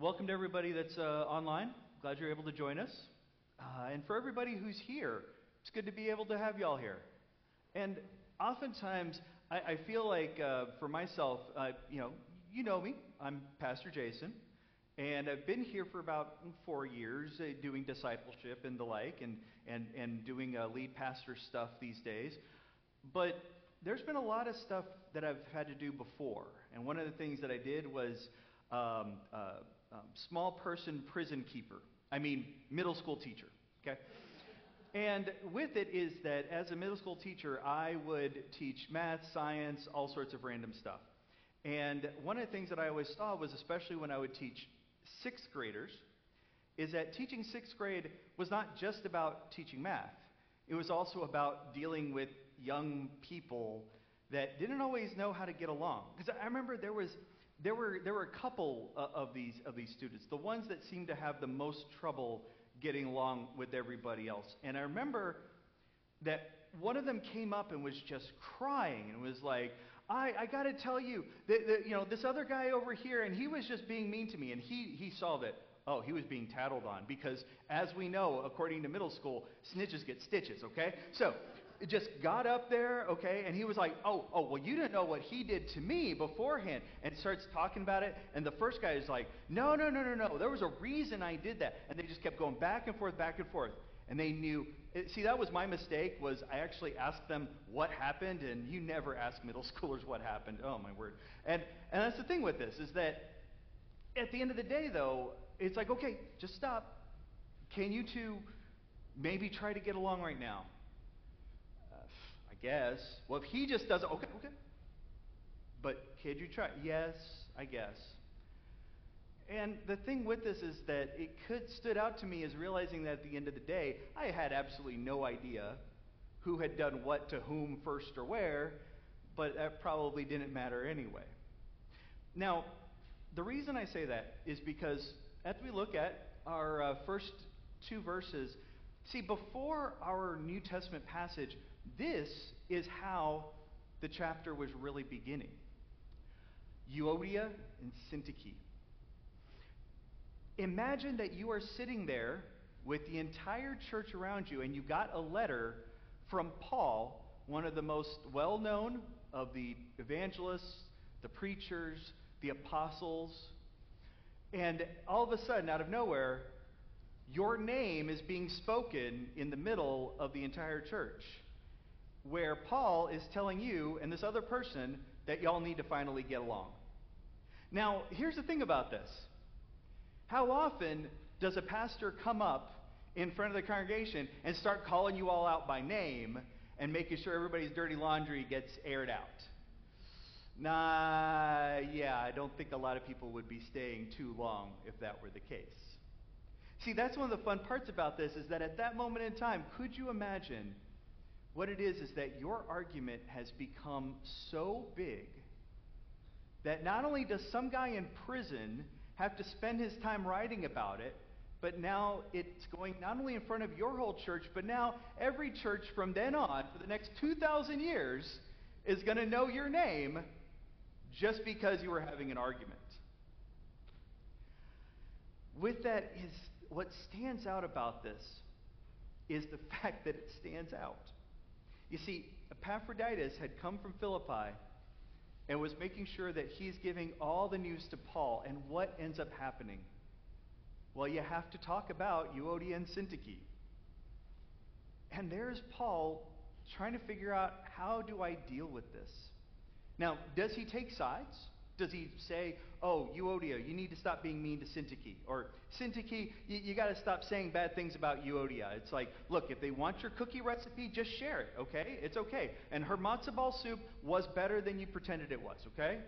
welcome to everybody that's uh, online. Glad you're able to join us. Uh, and for everybody who's here, it's good to be able to have y'all here. And oftentimes, I, I feel like uh, for myself, uh, you know, you know me. I'm Pastor Jason, and I've been here for about four years, uh, doing discipleship and the like, and and and doing uh, lead pastor stuff these days. But there's been a lot of stuff that I've had to do before, and one of the things that I did was um, uh, um, small person prison keeper. I mean, middle school teacher. Okay. And with it is that as a middle school teacher, I would teach math, science, all sorts of random stuff. And one of the things that I always saw was, especially when I would teach sixth graders, is that teaching sixth grade was not just about teaching math. It was also about dealing with young people that didn't always know how to get along. Because I remember there was there were there were a couple uh, of these of these students, the ones that seemed to have the most trouble getting along with everybody else. And I remember that one of them came up and was just crying and was like, I, I got to tell you, you know, this other guy over here, and he was just being mean to me. And he, he saw that, oh, he was being tattled on. Because as we know, according to middle school, snitches get stitches, okay? So just got up there, okay, and he was like, oh, oh, well, you didn't know what he did to me beforehand, and starts talking about it. And the first guy is like, no, no, no, no, no, there was a reason I did that. And they just kept going back and forth, back and forth. And they knew. See, that was my mistake. Was I actually asked them what happened, and you never ask middle schoolers what happened. Oh my word! And and that's the thing with this is that at the end of the day, though, it's like okay, just stop. Can you two maybe try to get along right now? Guess. Well, if he just does it, okay, okay. But could you try? Yes, I guess. And the thing with this is that it could stood out to me as realizing that at the end of the day, I had absolutely no idea who had done what to whom first or where, but that probably didn't matter anyway. Now, the reason I say that is because as we look at our uh, first two verses, see, before our New Testament passage, this is how the chapter was really beginning. Euodia and Syntyche. Imagine that you are sitting there with the entire church around you, and you got a letter from Paul, one of the most well known of the evangelists, the preachers, the apostles. And all of a sudden, out of nowhere, your name is being spoken in the middle of the entire church where Paul is telling you and this other person that y'all need to finally get along. Now, here's the thing about this. How often does a pastor come up in front of the congregation and start calling you all out by name and making sure everybody's dirty laundry gets aired out? Nah, yeah, I don't think a lot of people would be staying too long if that were the case. See, that's one of the fun parts about this is that at that moment in time, could you imagine what it is is that your argument has become so big that not only does some guy in prison have to spend his time writing about it, but now it's going not only in front of your whole church, but now every church from then on for the next 2,000 years is going to know your name just because you were having an argument. With that is what stands out about this is the fact that it stands out. You see, Epaphroditus had come from Philippi and was making sure that he's giving all the news to Paul. And what ends up happening? Well, you have to talk about Euodia Syntyche. And there's Paul trying to figure out how do I deal with this? Now, does he take sides? Does he say, oh, Euodia, you need to stop being mean to Syntyche? Or, Syntyche, you, you got to stop saying bad things about Euodia. It's like, look, if they want your cookie recipe, just share it, okay? It's okay. And her matzo ball soup was better than you pretended it was, okay?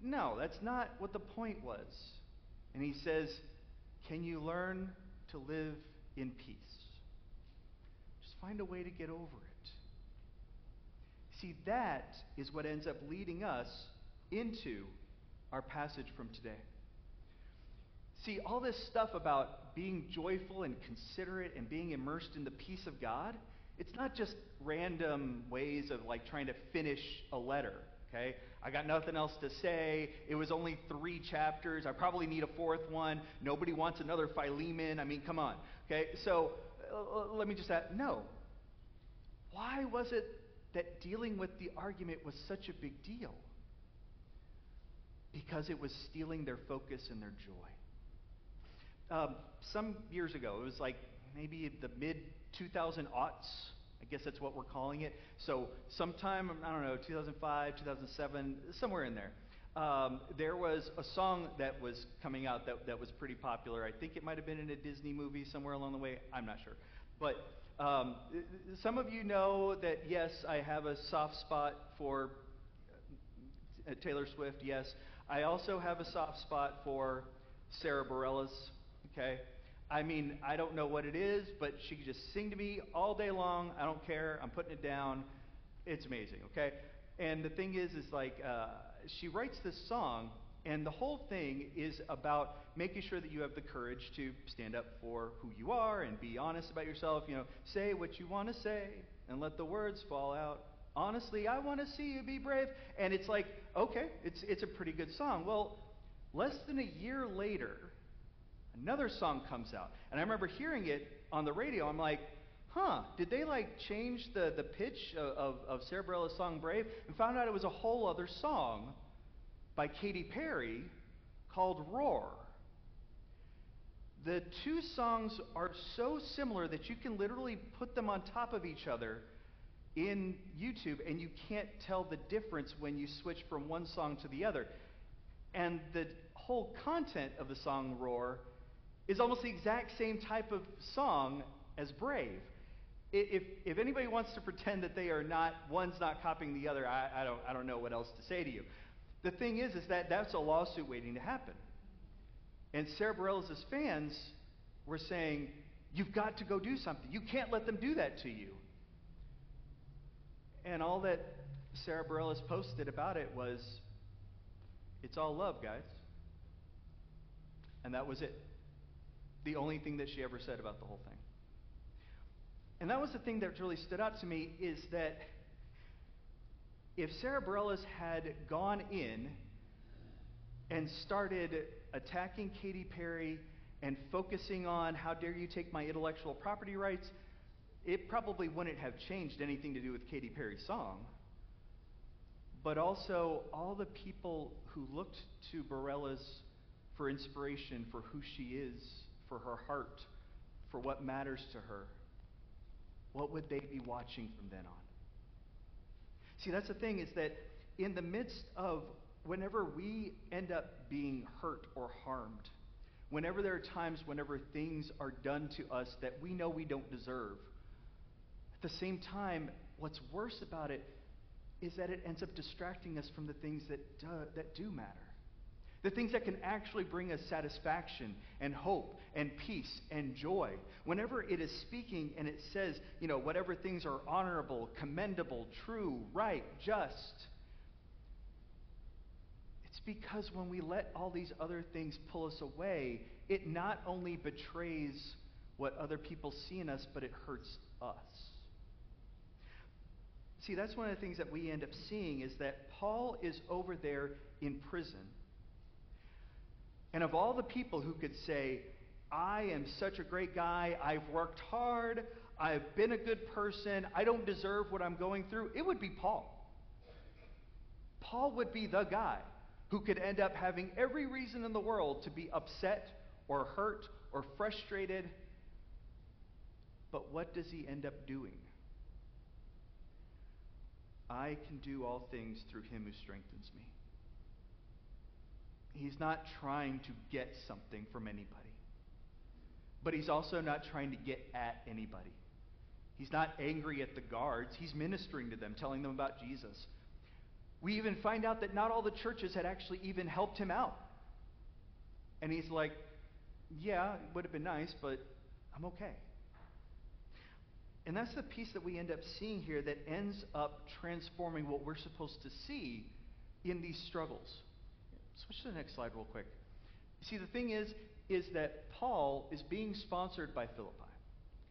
No, that's not what the point was. And he says, can you learn to live in peace? Just find a way to get over it. See, that is what ends up leading us into our passage from today. See, all this stuff about being joyful and considerate and being immersed in the peace of God, it's not just random ways of like trying to finish a letter, okay? I got nothing else to say. It was only three chapters. I probably need a fourth one. Nobody wants another Philemon. I mean, come on. Okay, so uh, let me just add no. Why was it that dealing with the argument was such a big deal? Because it was stealing their focus and their joy. Um, some years ago, it was like maybe the mid 2000 aughts. I guess that's what we're calling it. So, sometime, I don't know, 2005, 2007, somewhere in there, um, there was a song that was coming out that, that was pretty popular. I think it might have been in a Disney movie somewhere along the way. I'm not sure. But um, some of you know that, yes, I have a soft spot for uh, Taylor Swift, yes. I also have a soft spot for Sara Bareilles, okay? I mean, I don't know what it is, but she could just sing to me all day long. I don't care. I'm putting it down. It's amazing, okay? And the thing is, is like, uh, she writes this song, and the whole thing is about making sure that you have the courage to stand up for who you are and be honest about yourself. You know, say what you want to say and let the words fall out. Honestly, I want to see you be brave. And it's like, okay, it's, it's a pretty good song. Well, less than a year later, another song comes out. And I remember hearing it on the radio. I'm like, huh, did they like change the, the pitch of, of, of Bareilles' song Brave? And found out it was a whole other song by Katy Perry called Roar. The two songs are so similar that you can literally put them on top of each other in YouTube and you can't tell the difference when you switch from one song to the other. And the whole content of the song Roar is almost the exact same type of song as Brave if, if anybody wants to pretend that they are not, one's not copying the other, I, I, don't, I don't know what else to say to you. The thing is, is that that's a lawsuit waiting to happen. And Sara Bareilles' fans were saying, you've got to go do something. You can't let them do that to you. And all that Sara Bareilles posted about it was, it's all love, guys. And that was it. The only thing that she ever said about the whole thing. And that was the thing that really stood out to me is that if Sara Bareilles had gone in and started attacking Katy Perry and focusing on how dare you take my intellectual property rights, it probably wouldn't have changed anything to do with Katy Perry's song. But also, all the people who looked to Bareilles for inspiration for who she is, for her heart, for what matters to her what would they be watching from then on? See, that's the thing is that in the midst of whenever we end up being hurt or harmed, whenever there are times whenever things are done to us that we know we don't deserve, at the same time, what's worse about it is that it ends up distracting us from the things that do, that do matter. The things that can actually bring us satisfaction and hope and peace and joy. Whenever it is speaking and it says, you know, whatever things are honorable, commendable, true, right, just, it's because when we let all these other things pull us away, it not only betrays what other people see in us, but it hurts us. See, that's one of the things that we end up seeing is that Paul is over there in prison. And of all the people who could say, I am such a great guy. I've worked hard. I've been a good person. I don't deserve what I'm going through. It would be Paul. Paul would be the guy who could end up having every reason in the world to be upset or hurt or frustrated. But what does he end up doing? I can do all things through him who strengthens me. He's not trying to get something from anybody but he's also not trying to get at anybody. He's not angry at the guards. He's ministering to them, telling them about Jesus. We even find out that not all the churches had actually even helped him out. And he's like, Yeah, it would have been nice, but I'm okay. And that's the piece that we end up seeing here that ends up transforming what we're supposed to see in these struggles. Switch to the next slide, real quick. See, the thing is, is that Paul is being sponsored by Philippi.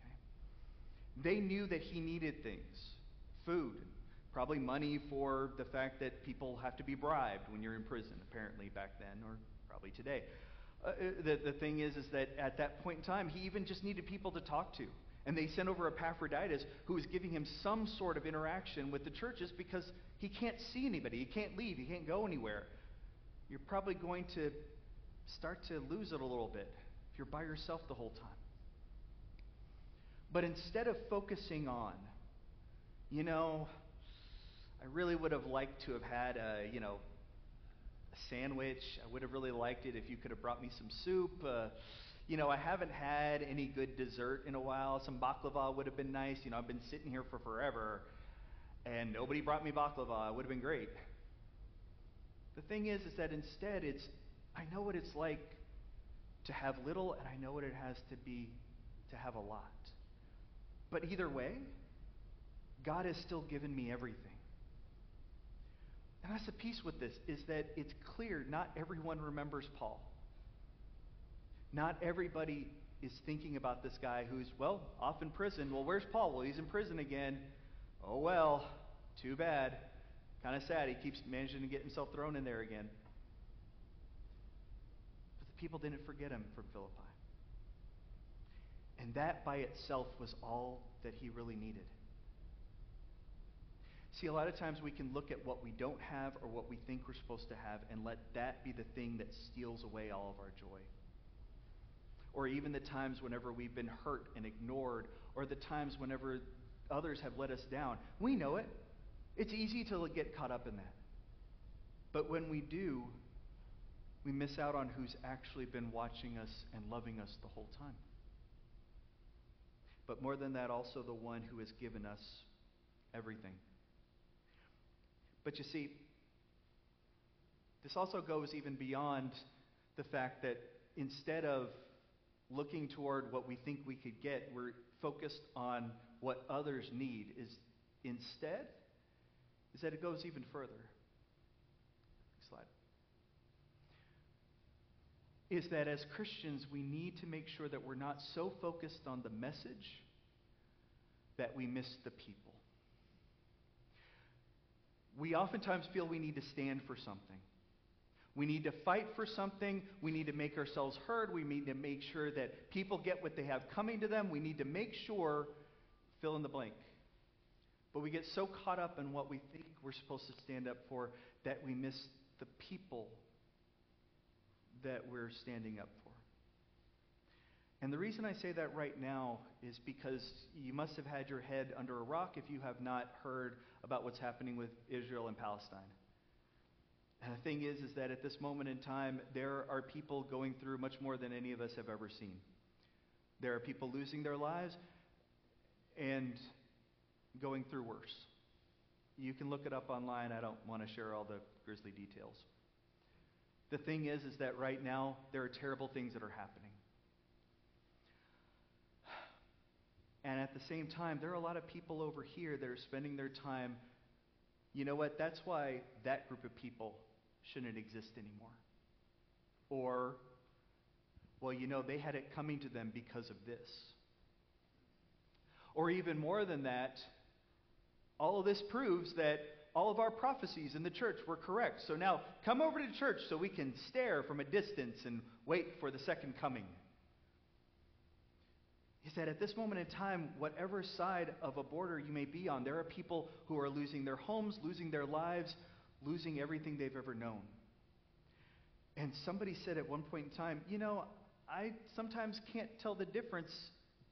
Okay? They knew that he needed things food, Probably money for the fact that people have to be bribed when you're in prison, apparently back then, or probably today. Uh, uh, the, the thing is, is that at that point in time, he even just needed people to talk to. And they sent over Epaphroditus, who was giving him some sort of interaction with the churches because he can't see anybody. He can't leave. He can't go anywhere. You're probably going to start to lose it a little bit if you're by yourself the whole time. But instead of focusing on, you know, I really would have liked to have had a, you know, a sandwich. I would have really liked it if you could have brought me some soup. Uh, you know, I haven't had any good dessert in a while. Some baklava would have been nice. You know, I've been sitting here for forever, and nobody brought me baklava. It would have been great. The thing is, is that instead, it's I know what it's like to have little, and I know what it has to be to have a lot. But either way, God has still given me everything. And that's the piece with this, is that it's clear not everyone remembers Paul. Not everybody is thinking about this guy who's, well, off in prison. Well, where's Paul? Well, he's in prison again. Oh, well, too bad. Kind of sad. He keeps managing to get himself thrown in there again. But the people didn't forget him from Philippi. And that by itself was all that he really needed. See, a lot of times we can look at what we don't have or what we think we're supposed to have and let that be the thing that steals away all of our joy or even the times whenever we've been hurt and ignored, or the times whenever others have let us down. We know it. It's easy to get caught up in that. But when we do, we miss out on who's actually been watching us and loving us the whole time. But more than that, also the one who has given us everything. But you see, this also goes even beyond the fact that instead of looking toward what we think we could get. We're focused on what others need. Is instead is that it goes even further. Next slide. Is that as Christians we need to make sure that we're not so focused on the message that we miss the people. We oftentimes feel we need to stand for something. We need to fight for something. We need to make ourselves heard. We need to make sure that people get what they have coming to them. We need to make sure, fill in the blank. But we get so caught up in what we think we're supposed to stand up for that we miss the people that we're standing up for. And the reason I say that right now is because you must have had your head under a rock if you have not heard about what's happening with Israel and Palestine. The thing is, is that at this moment in time, there are people going through much more than any of us have ever seen. There are people losing their lives and going through worse. You can look it up online. I don't want to share all the grisly details. The thing is, is that right now, there are terrible things that are happening. And at the same time, there are a lot of people over here that are spending their time. You know what? That's why that group of people shouldn't exist anymore. Or, well, you know, they had it coming to them because of this. Or even more than that, all of this proves that all of our prophecies in the church were correct. So now come over to church so we can stare from a distance and wait for the second coming. Is that at this moment in time, whatever side of a border you may be on, there are people who are losing their homes, losing their lives, losing everything they've ever known. And somebody said at one point in time, you know, I sometimes can't tell the difference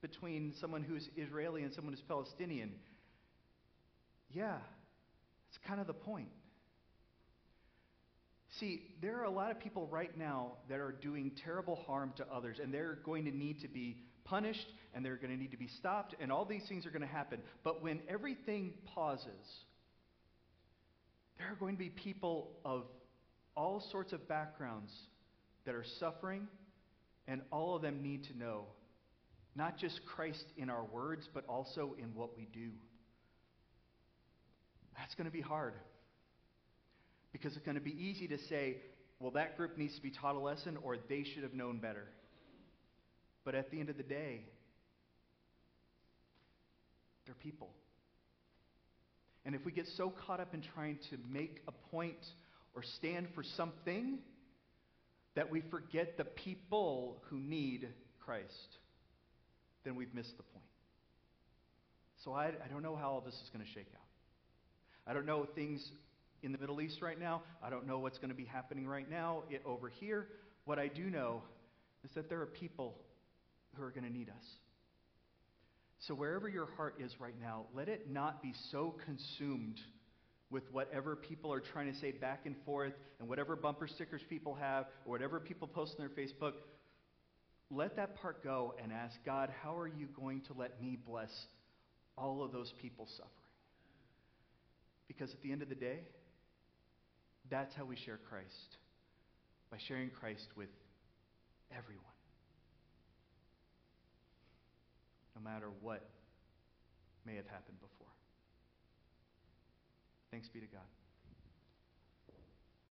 between someone who's Israeli and someone who's Palestinian. Yeah, that's kind of the point. See, there are a lot of people right now that are doing terrible harm to others, and they're going to need to be punished, and they're going to need to be stopped, and all these things are going to happen. But when everything pauses, there are going to be people of all sorts of backgrounds that are suffering, and all of them need to know not just Christ in our words, but also in what we do. That's going to be hard. Because it's going to be easy to say, well, that group needs to be taught a lesson, or they should have known better. But at the end of the day, they're people. And if we get so caught up in trying to make a point or stand for something that we forget the people who need Christ, then we've missed the point. So I, I don't know how all this is going to shake out. I don't know things in the Middle East right now. I don't know what's going to be happening right now it, over here. What I do know is that there are people who are going to need us. So, wherever your heart is right now, let it not be so consumed with whatever people are trying to say back and forth and whatever bumper stickers people have or whatever people post on their Facebook. Let that part go and ask God, how are you going to let me bless all of those people suffering? Because at the end of the day, that's how we share Christ by sharing Christ with everyone. No matter what may have happened before. Thanks be to God.